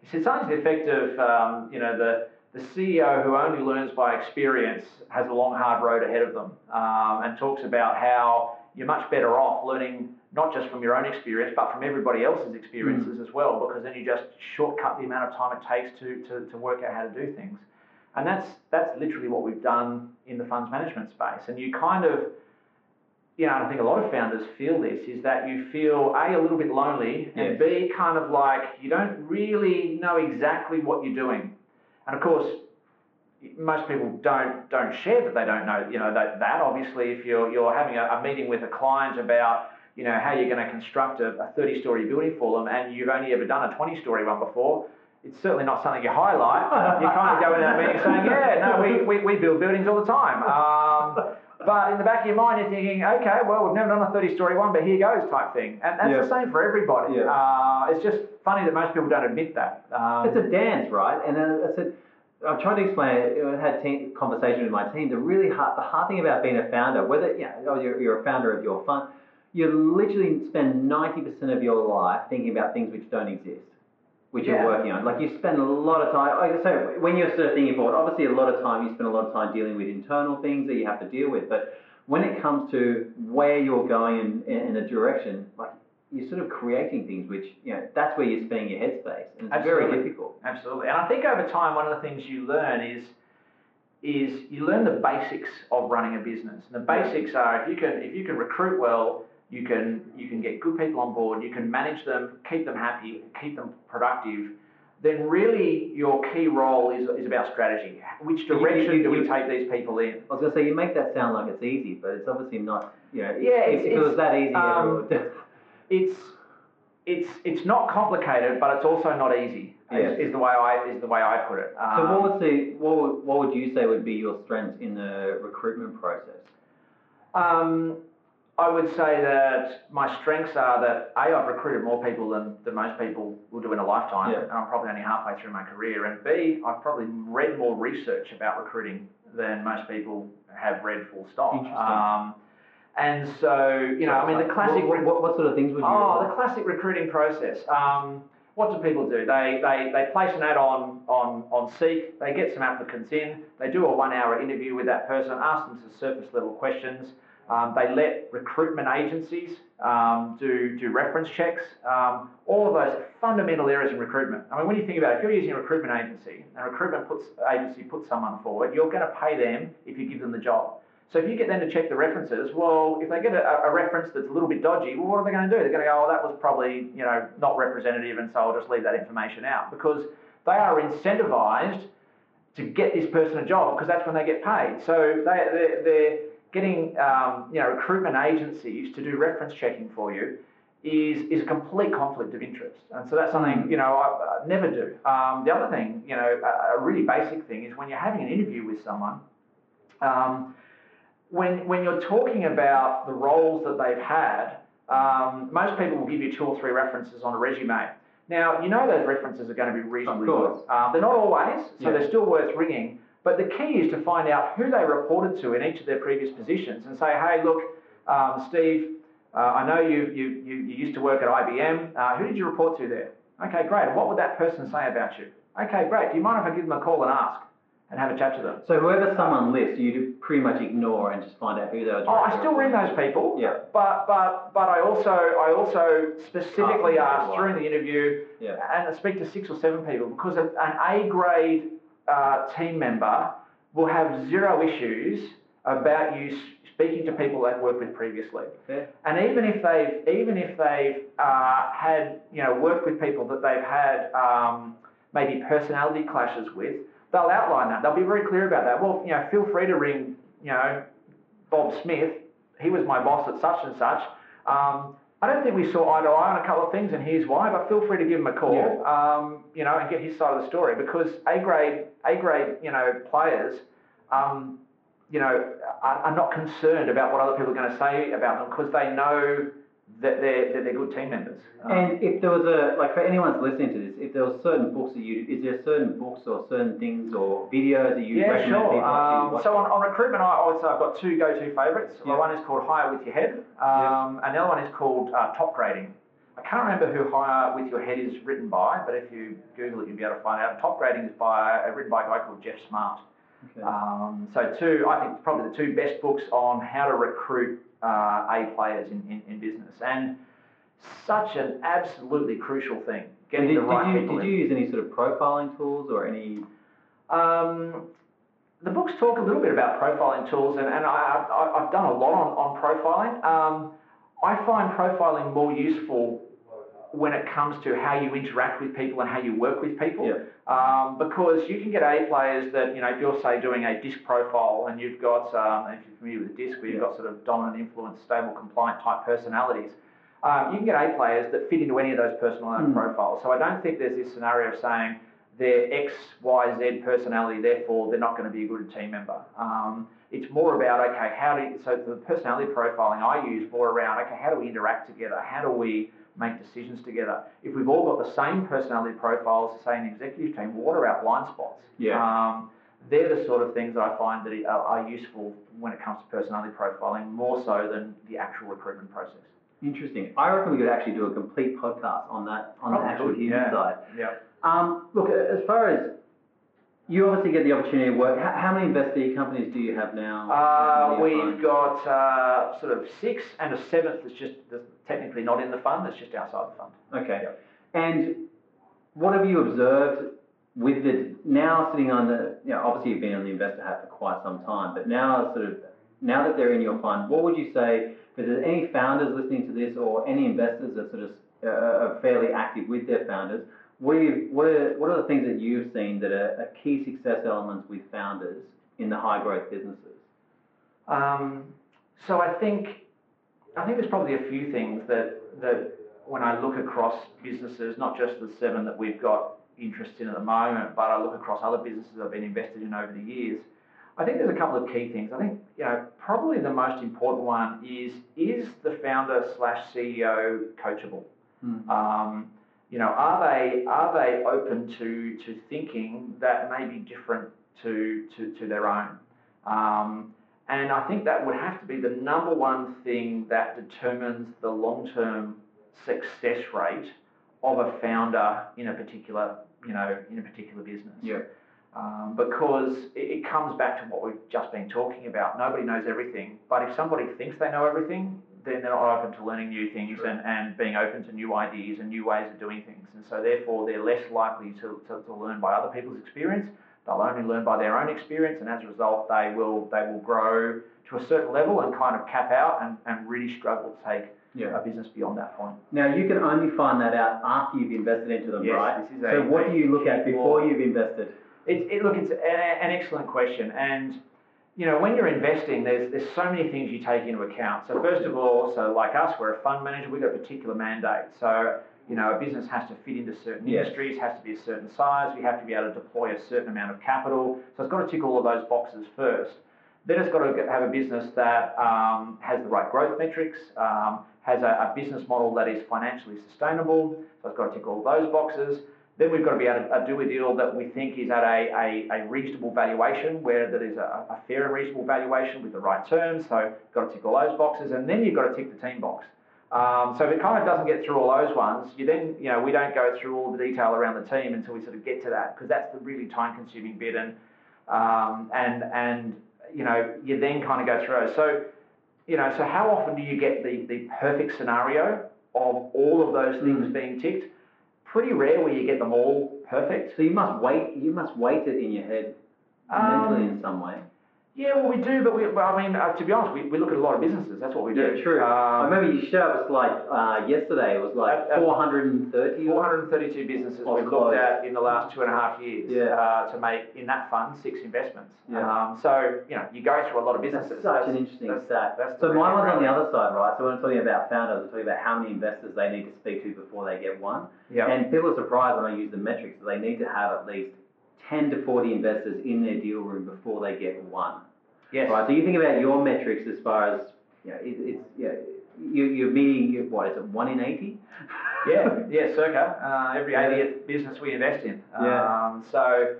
he said something to the effect of um, you know the the CEO who only learns by experience has a long, hard road ahead of them um, and talks about how you're much better off learning not just from your own experience, but from everybody else's experiences mm. as well, because then you just shortcut the amount of time it takes to, to, to work out how to do things. And that's, that's literally what we've done in the funds management space. And you kind of, you know, I think a lot of founders feel this is that you feel A, a little bit lonely, and B, kind of like you don't really know exactly what you're doing. And of course, most people don't don't share that they don't know you know that, that obviously if you're you're having a, a meeting with a client about you know how you're going to construct a, a 30 story building for them and you've only ever done a 20 story one before it's certainly not something you highlight. You kind of go in that meeting saying yeah no we, we, we build buildings all the time. Um, but in the back of your mind you're thinking okay well we've never done a 30 story one but here goes type thing and that's yeah. the same for everybody yeah. uh, it's just funny that most people don't admit that um, it's a dance right and then I said I'm trying to explain it. I had a conversation with my team. The really hard, the hard thing about being a founder, whether you know, you're, you're a founder of your fund, you literally spend 90% of your life thinking about things which don't exist, which yeah. you're working on. Like you spend a lot of time, like I say, when you're sort of thinking forward, obviously a lot of time, you spend a lot of time dealing with internal things that you have to deal with. But when it comes to where you're going in, in a direction, like you're sort of creating things which you know that's where you're spending your headspace and it's Absolutely. very difficult Absolutely. And I think over time one of the things you learn is is you learn the basics of running a business. And the basics are if you can if you can recruit well, you can you can get good people on board, you can manage them, keep them happy, keep them productive, then really your key role is, is about strategy. Which direction you, you, do we take these people in? I was going to say, you make that sound like it's easy, but it's obviously not. You know, yeah, if, if it was that easy, um, it's it's it's not complicated, but it's also not easy. Yes. Is, is, the way I is the way I put it. Um, so what would the what would, what would you say would be your strengths in the recruitment process? Um, I would say that my strengths are that a I've recruited more people than, than most people will do in a lifetime, yeah. and I'm probably only halfway through my career. And b I've probably read more research about recruiting than most people have read full stop. Um, and so, you know, I mean, the classic. What, what, what, sort of things would you? Oh, the classic recruiting process. Um, what do people do? They, they, they place an ad on, on, on Seek, they get some applicants in, they do a one hour interview with that person, ask them some surface level questions. Um, they let recruitment agencies um, do, do reference checks. Um, all of those fundamental areas in recruitment. I mean, when you think about it, if you're using a recruitment agency and a recruitment puts, agency puts someone forward, you're going to pay them if you give them the job. So if you get them to check the references, well, if they get a, a, reference that's a little bit dodgy, well, what are they going to do? They're going to go, oh, that was probably, you know, not representative, and so I'll just leave that information out because they are incentivized to get this person a job because that's when they get paid. So they, they're, they're getting um, you know recruitment agencies to do reference checking for you is is a complete conflict of interest, and so that's something you know I, I never do. Um, the other thing, you know, a, a, really basic thing is when you're having an interview with someone. Um, when, when you're talking about the roles that they've had, um, most people will give you two or three references on a resume. Now, you know those references are going to be reasonably good. Um, they're not always, so yeah. they're still worth ringing. But the key is to find out who they reported to in each of their previous positions and say, hey, look, um, Steve, uh, I know you, you, you, you, used to work at IBM. Uh, who did you report to there? Okay, great. What would that person say about you? Okay, great. Do you mind if I give them a call and ask? and have a chat to them. So whoever someone lists, you pretty much ignore and just find out who they are. Oh, I still ring those people. Yeah. But but but I also I also specifically ask during the interview yeah. and I speak to six or seven people because an A grade uh, team member will have zero issues about you speaking to people they've worked with previously. Yeah. And even if they've even if they've uh, had you know worked with people that they've had um, maybe personality clashes with they'll outline that. They'll be very clear about that. Well, you know, feel free to ring, you know, Bob Smith. He was my boss at such and such. Um, I don't think we saw eye to eye on a couple of things, and here's why. But feel free to give him a call, yeah. um, you know, and get his side of the story because A grade, A grade, you know, players, um, you know, are, are, not concerned about what other people are going to say about them because they know that they're, that they're good team members. Um, and if there was a, like for anyone that's listening to this, if there was certain books that you, is there certain books or certain things or videos that you yeah, recommend sure. people um, So on, on recruitment, I, would say I've got two go-to favourites. Yeah. One is called Hire With Your Head. Um, yeah. And the other one is called uh, Topgrading. I can't remember who Hire With Your Head is written by, but if you Google it, you'll be able to find out. Topgrading is by, uh, written by a guy called Jeff Smart. Okay. Um, so two, I think probably the two best books on how to recruit uh, A players in, in, in business. And such an absolutely crucial thing. Getting did, the right did you, people. Did you use any sort of profiling tools or any? Um, the books talk a little bit about profiling tools, and, and I, have done a lot on, on profiling. Um, I find profiling more useful when it comes to how you interact with people and how you work with people. Yeah. Um, because you can get A players that, you know, if you're, say, doing a DISC profile and you've got, um, if you're familiar with DISC, where you've got sort of dominant, influence, stable, compliant type personalities, um, you can get A players that fit into any of those personality mm. profiles. So I don't think there's this scenario of saying they're X, Y, Z personality, therefore they're not going to be a good team member. Um, it's more about okay, how do you, so the personality profiling I use more around okay, how do we interact together? How do we make decisions together? If we've all got the same personality profiles, say an executive team, what are our blind spots? Yeah. Um, they're the sort of things that I find that are, are useful when it comes to personality profiling, more so than the actual recruitment process. Interesting. I reckon we could actually do a complete podcast on that on Probably the actual human yeah. side. Yeah. Um, look, as far as you obviously get the opportunity to work. How, how many investee companies do you have now? Uh, we've got uh, sort of six, and a seventh that's just that's technically not in the fund. That's just outside the fund. Okay. And what have you observed with the now sitting on the? You know, obviously you've been on the investor hat for quite some time, but now sort of now that they're in your fund, what would you say? If there's any founders listening to this, or any investors that sort of uh, are fairly active with their founders, what are, you, what, are, what are the things that you've seen that are, are key success elements with founders in the high growth businesses? Um, so I think I think there's probably a few things that that when I look across businesses, not just the seven that we've got interest in at the moment, but I look across other businesses I've been invested in over the years. I think there's a couple of key things. I think you know probably the most important one is is the founder slash CEO coachable. Mm. Um, you know, are they are they open to to thinking that may be different to to, to their own? Um, and I think that would have to be the number one thing that determines the long term success rate of a founder in a particular you know in a particular business. Yeah. Um, because it, it, comes back to what we've just been talking about. Nobody knows everything, but if somebody thinks they know everything, they're not open to learning new things and, and being open to new ideas and new ways of doing things. And so, therefore, they're less likely to, to, to learn by other people's experience. They'll only learn by their own experience, and as a result, they will they will grow to a certain level and kind of cap out and, and really struggle to take yeah. a business beyond that point. Now, you can only find that out after you've invested into them, yes, right? This is so, what do you look at before you've invested? It, it, look, it's a, an excellent question, and you know when you're investing, there's there's so many things you take into account. So first of all, so like us, we're a fund manager. We've got a particular mandate. So you know a business has to fit into certain Yes. industries, has to be a certain size. We have to be able to deploy a certain amount of capital. So it's got to tick all of those boxes first. Then it's got to have a business that um, has the right growth metrics, um, has a, a business model that is financially sustainable. So it's got to tick all those boxes. Then we've got to be able to uh, do a deal that we think is at a, a, a reasonable valuation, where that is a, a fair and reasonable valuation with the right terms. So you've got to tick all those boxes, and then you've got to tick the team box. Um, so if it kind of doesn't get through all those ones, you then, you know, we don't go through all the detail around the team until we sort of get to that, because that's the really time-consuming bit, and um, and and you know, you then kind of go through. So, you know, so how often do you get the the perfect scenario of all of those things Mm. being ticked? Pretty rare where you get them all perfect. So you must wait. You must weight it in your head mentally um, in some way. Yeah, well, we do, but we, well, I mean, uh, to be honest, we, we look at a lot of businesses. That's what we do. Yeah, true. I Um, remember you showed us like uh, yesterday. It was like uh, 430. 432 businesses we've looked at in the last two and a half years Yeah. uh, to make in that fund six investments. Yeah. Um, so you know you go through a lot of That's businesses. such That's- an interesting that's- stat. that's so mine was on the other side, right? So when I'm talking about founders, I'm talking about how many investors they need to speak to before they get one. Yeah. And people are surprised when I use the metrics that they need to have at least 10 to 40 investors in their deal room before they get one. yes. Right. So you think about your metrics as far as you know, it, it's yeah, you, you're meeting you- what is it one in 80? Yeah, yeah, circa. Uh, every Yeah. 80th business we invest in. Yeah. Um, so,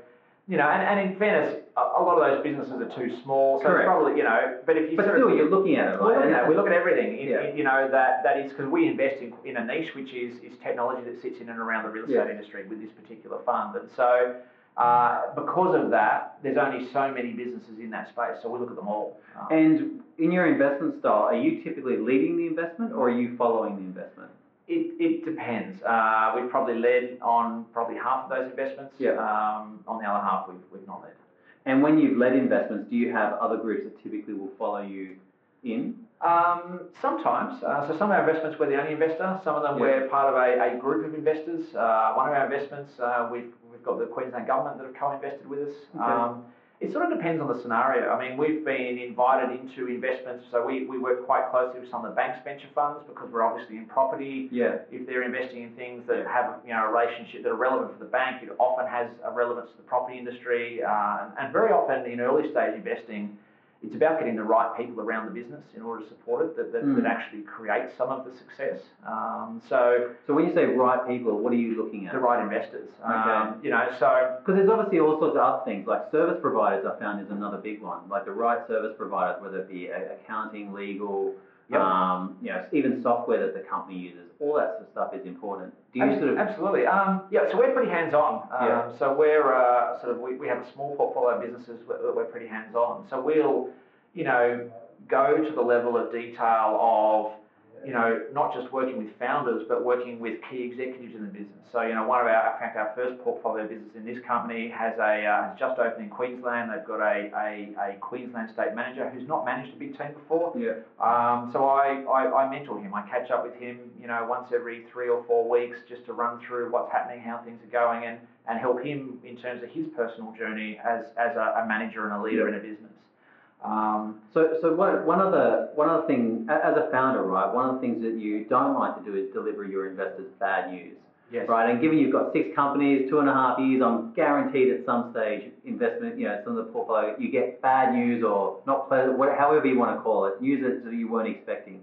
you know, and, and in fairness, a, a lot of those businesses are too small. So Correct. it's probably, you know, but if you But still, of, you're looking at it, we right? look at, we look at everything, in, Yeah. in, you know, that, that is because we invest in, in a niche which is, is technology that sits in and around the real estate Yeah. industry with this particular fund. And so, uh, because of that, there's only so many businesses in that space. So we look at them all. Um, And in your investment style, are you typically leading the investment or are you following the investment? It, it depends. Uh, we've probably led on probably half of those investments. Yeah. Um, on the other half, we've, we've not led. And when you've led investments, do you have other groups that typically will follow you in? Um, sometimes. Uh, so some of our investments we're the only investor. Some of them Yeah. we're part of a, a group of investors. Uh, one of our investments uh, we've we've got the Queensland government that have co-invested with us. Okay. Um, it sort of depends on the scenario. I mean, we've been invited into investments, so we, we work quite closely with some of the banks' venture funds because we're obviously in property. Yeah. If they're investing in things that have you know a relationship that are relevant for the bank, it often has a relevance to the property industry, uh, and, and very often in early stage investing, it's about getting the right people around the business in order to support it that, that, Mm. that actually creates some of the success. Um, so So when you say right people, what are you looking at? the right investors, um, Okay. you know, so Because there's obviously all sorts of other things, like service providers I found is another big one. Like the right service providers, whether it be accounting, legal, Yep. um, you know, even software that the company uses, all that sort of stuff is important. Do you Abs- sort of, Absolutely. Um, yeah, so we're pretty hands-on. Um, Yeah. So we're uh, sort of we, we have a small portfolio of businesses that we're pretty hands-on. So we'll, you know, go to the level of detail of, you know, not just working with founders, but working with key executives in the business. So you know, one of our, in fact, our first portfolio business in this company has a uh, has just opened in Queensland. They've got a, a, a Queensland state manager who's not managed a big team before. yeah, Um, so I, I, I mentor him. I catch up with him, you know, once every three or four weeks just to run through what's happening, how things are going, and, and help him in terms of his personal journey as, as a, a manager and a leader in a business. Um, So, so one, one other one other thing, as a founder, right? One of the things that you don't like to do is deliver your investors bad news, yes. right? And given you've got six companies, two and a half years, I'm guaranteed at some stage investment, you know, some of the portfolio, you get bad news or not pleasant, however you want to call it, news that you weren't expecting.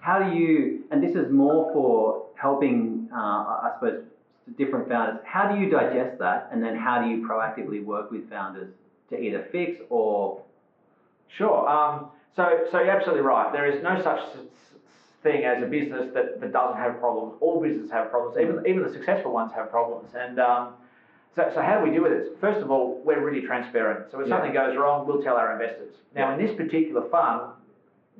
How do you? And this is more for helping, uh, I suppose, different founders. How do you digest that, and then how do you proactively work with founders to either fix or Sure. Um, so, so you're absolutely right. There is no such thing as a business that, that doesn't have problems. All businesses have problems. Even even the successful ones have problems. And um, so, so how do we deal with this? First of all, we're really transparent. So if Yeah. something goes wrong, we'll tell our investors. Now, in this particular fund,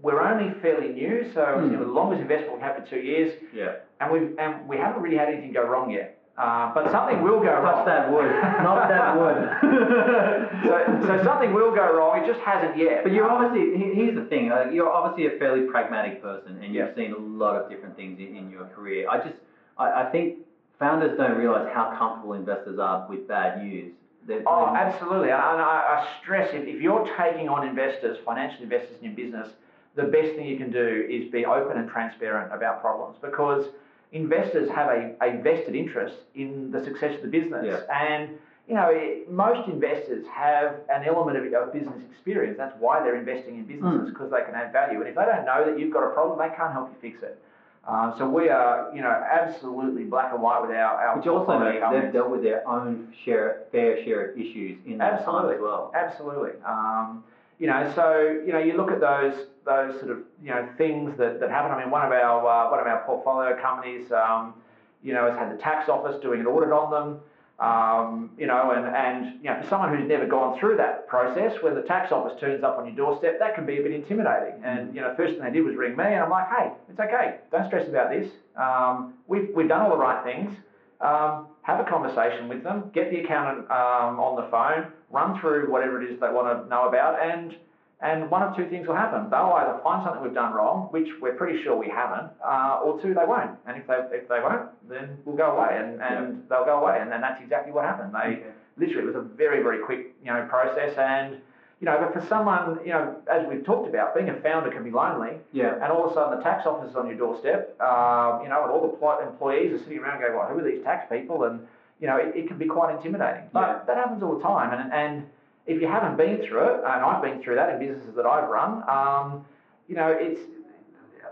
we're only fairly new. So Hmm. you know, the longest investment we've had for two years, yeah? and we and we haven't really had anything go wrong yet. Uh, but something will go Touch wrong. that wood, not that wood. so, so something will go wrong. It just hasn't yet. But you're obviously, here's the thing, uh, you're obviously a fairly pragmatic person and you've Yeah. seen a lot of different things in, in your career. I just, I, I think founders don't realize how comfortable investors are with bad news. They're Oh, absolutely. And I, I stress if, if you're taking on investors, financial investors in your business, the best thing you can do is be open and transparent about problems because investors have a, a vested interest in the success of the business. Yeah. And, you know, it- most investors have an element of, of business experience. That's why they're investing in businesses because they can add value. And if they don't know that you've got a problem, they can't help you fix it. Uh, so we are, you know, absolutely black and white with our, our Which also means they've dealt with their own share, fair share of issues in that time Absolutely. as well. Absolutely. Um, you know, so you know, you look at those those sort of you know things that, that happen. I mean, one of our uh, one of our portfolio companies, um, you know, has had the tax office doing an audit on them. Um, you know, and, and you know, for someone who's never gone through that process, when the tax office turns up on your doorstep, that can be a bit intimidating. And you know, first thing they did was ring me, and I'm like, hey, it's okay, don't stress about this. Um, we've we've done all the right things. Um, have a conversation with them, get the accountant um, on the phone, run through whatever it is they want to know about, and and one of two things will happen. They'll either find something we've done wrong, which we're pretty sure we haven't, uh, or two, they won't. And if they if they won't, then we'll go away, and, and they'll go away, and then that's exactly what happened. They Okay. literally it was a very very quick you know process, and you know, but for someone you know, as we've talked about, being a founder can be lonely. Yeah. And all of a sudden, the tax office is on your doorstep, um, you know, and all the employees are sitting around going, well, who are these tax people? And, you know, it, it can be quite intimidating. But Yeah. that happens all the time. And, and if you haven't been through it, and I've been through that in businesses that I've run, um, you know, it's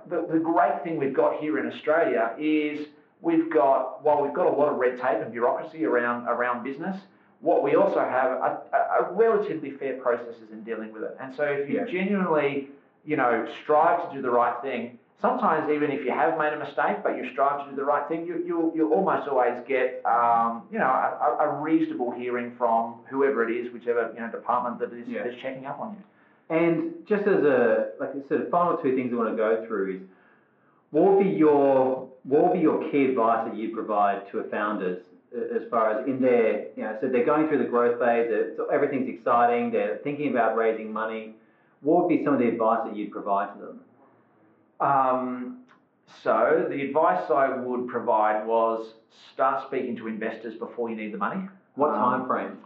the, the great thing we've got here in Australia is we've got, while we've got a lot of red tape and bureaucracy around, around business, what we also have are, are relatively fair processes in dealing with it. And so if you Yeah. genuinely, you know, strive to do the right thing, sometimes even if you have made a mistake, but you strive to do the right thing, you, you'll, you'll almost always get, um, you know, a, a reasonable hearing from whoever it is, whichever, you know, department that is, Yeah. checking up on you. And just as a like sort of final two things I want to go through is what would be your what would be your key advice that you'd provide to a founders as far as in their you know so they're going through the growth phase so everything's exciting they're thinking about raising money what would be some of the advice that you'd provide to them Um, so the advice I would provide was start speaking to investors before you need the money. what Um, time frame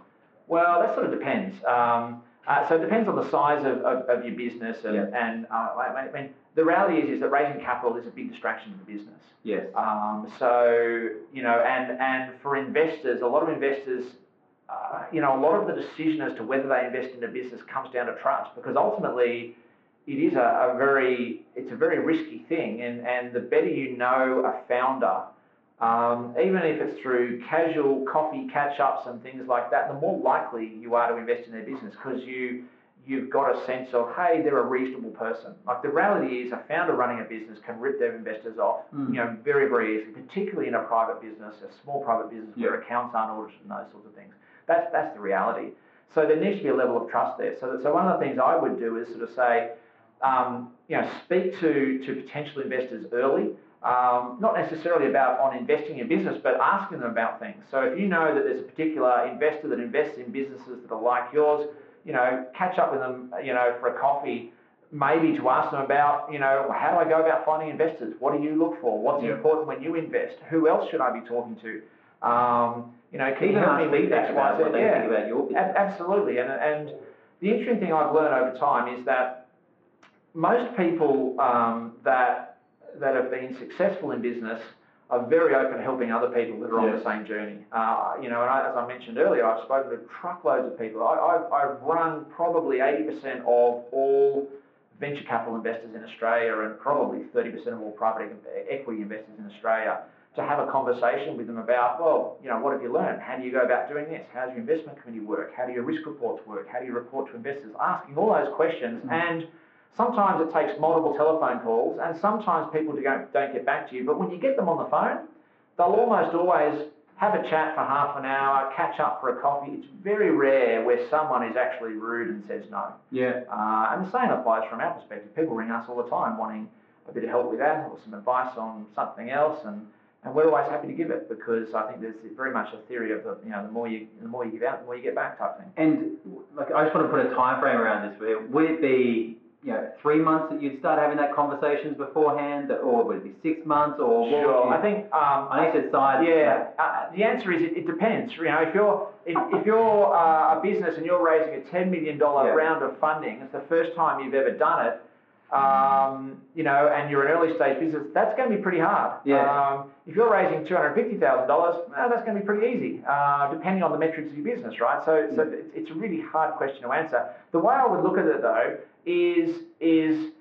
Well, that sort of depends. Um, uh, so it depends on the size of, of, of your business, and, Yeah. and uh, I mean, the reality is is that raising capital is a big distraction to the business. yes Um, so you know, and and for investors, a lot of investors, uh, you know, a lot of the decision as to whether they invest in a business comes down to trust, because ultimately, it is a, a very it's a very risky thing, and and the better you know a founder. Um, even if it's through casual coffee catch-ups and things like that, the more likely you are to invest in their business because you you've got a sense of hey, they're a reasonable person. Like the reality is, a founder running a business can rip their investors off, Mm. you know, very very easily, particularly in a private business, a small private business where accounts aren't audited and those sorts of things. That's that's the reality. So there needs to be a level of trust there. So so one of the things I would do is sort of say, um, you know, speak to to potential investors early. Um, not necessarily about on investing in your business, but asking them about things. So if you know that there's a particular investor that invests in businesses that are like yours, you know, catch up with them, you know, for a coffee, maybe to ask them about, you know, how do I go about finding investors? What do you look for? What's Yeah. important when you invest? Who else should I be talking to? Um, you know, can you help me lead X, Y, they Yeah. think about your business Absolutely, and, and the interesting thing I've learned over time is that most people um, that that have been successful in business are very open to helping other people that are on Yeah. the same journey. Uh, you know, and I, as I mentioned earlier, I've spoken to truckloads of people. I, I've, I've run probably 80% of all venture capital investors in Australia and probably 30% of all private equity investors in Australia to have a conversation with them about, well, you know, what have you learned? How do you go about doing this? How does your investment committee work? How do your risk reports work? How do you report to investors? Asking all those questions. And sometimes it takes multiple telephone calls and sometimes people don't, don't get back to you. But when you get them on the phone, they'll almost always have a chat for half an hour, catch up for a coffee. It's very rare where someone is actually rude and says no. yeah Uh, and the same applies from our perspective. People ring us all the time wanting a bit of help with that or some advice on something else, and, and we're always happy to give it because I think there's very much a theory of the you know the more you the more you give out, the more you get back type thing. And like, I just want to put a time frame around this. Would it- be, you know, three months that you'd start having that conversations beforehand, or would it be six months, or what Sure. would you, I think um, I know you said. Yeah, uh, the answer is it, it depends. You know, if you're if, if you're uh, a business and you're raising a ten million dollar Yeah. round of funding, it's the first time you've ever done it. Um, you know, and you're an early stage business, that's going to be pretty hard. Yeah. Um, if you're raising two hundred fifty thousand dollars, that's going to be pretty easy, uh, depending on the metrics of your business, right? So, so Mm. it's, it's a really hard question to answer. The way I would look at it though is is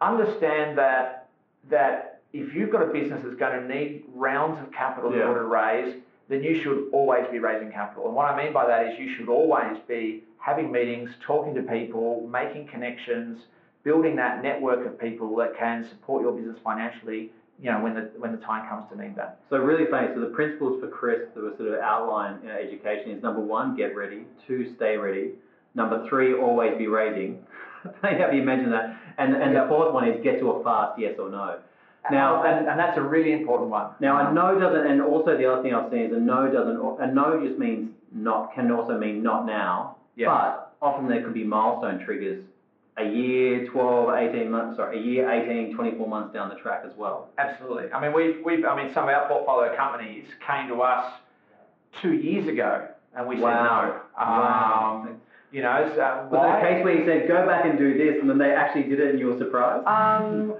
understand that that if you've got a business that's going to need rounds of capital in order to raise, then you should always be raising capital. And what I mean by that is you should always be having meetings, talking to people, making connections, building that network of people that can support your business financially. You know, when the when the time comes to need that. So really funny. So the principles for Chris that were sort of outlined in education is number one, get ready. Two, stay ready. Number three, always be raising. How do you imagine that? And and the fourth one is get to a fast yes or no. Now- and, and that's a really important one. Now a um, no doesn't, and also the other thing I've seen is a no doesn't. A no just means not. Can also mean not now. Yeah. But often there could be milestone triggers. A year, 12, 18 months, sorry, a year, 18, 24 months down the track as well. Absolutely. I mean, we've, we've, I mean, some of our portfolio companies came to us two years ago, and we Wow. said no. Wow. Um, Um, you know, so Was why? there a case where you said, go back and do this, and then they actually did it and you were surprised? Um,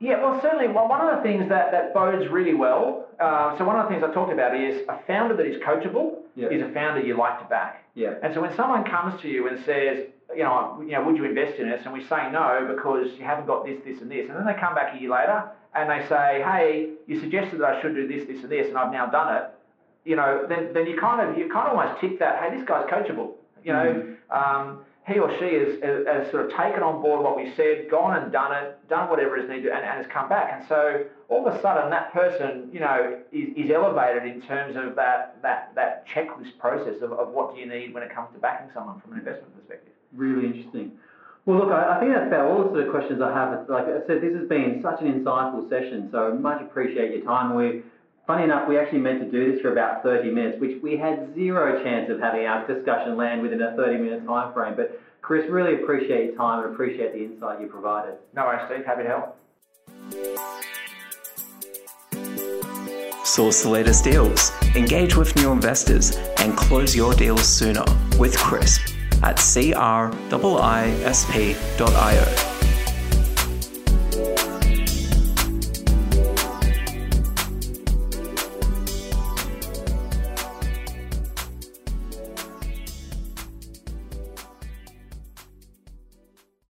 yeah, well, certainly. Well, one of the things that, that bodes really well. Uh, so one of the things I talked about is a founder that is coachable Yeah. is a founder you like to back. Yeah. And so when someone comes to you and says, you know, you know, would you invest in us? And we say no because you haven't got this, this, and this. And then they come back a year later and they say, hey, you suggested that I should do this, this, and this, and I've now done it. You know, then, then you kind of you kind of almost tick that. Hey, this guy's coachable. You know, um, he or she has, has, has sort of taken on board what we said, gone and done it, done whatever is needed, and, and has come back. And so all of a sudden, that person, you know, is, is elevated in terms of that that that checklist process of, of what do you need when it comes to backing someone from an investment perspective. Really interesting. Well, look, I, I think that's about all the sort of questions I have. Like I said, this has been such an insightful session, so much appreciate your time. We, funny enough, we actually meant to do this for about 30 minutes, which we had zero chance of having our discussion land within a 30-minute time frame. But Chris, really appreciate your time and appreciate the insight you provided. No worries, Steve. Happy to help. Source the latest deals, engage with new investors, and close your deals sooner with Crisp at crisp.io.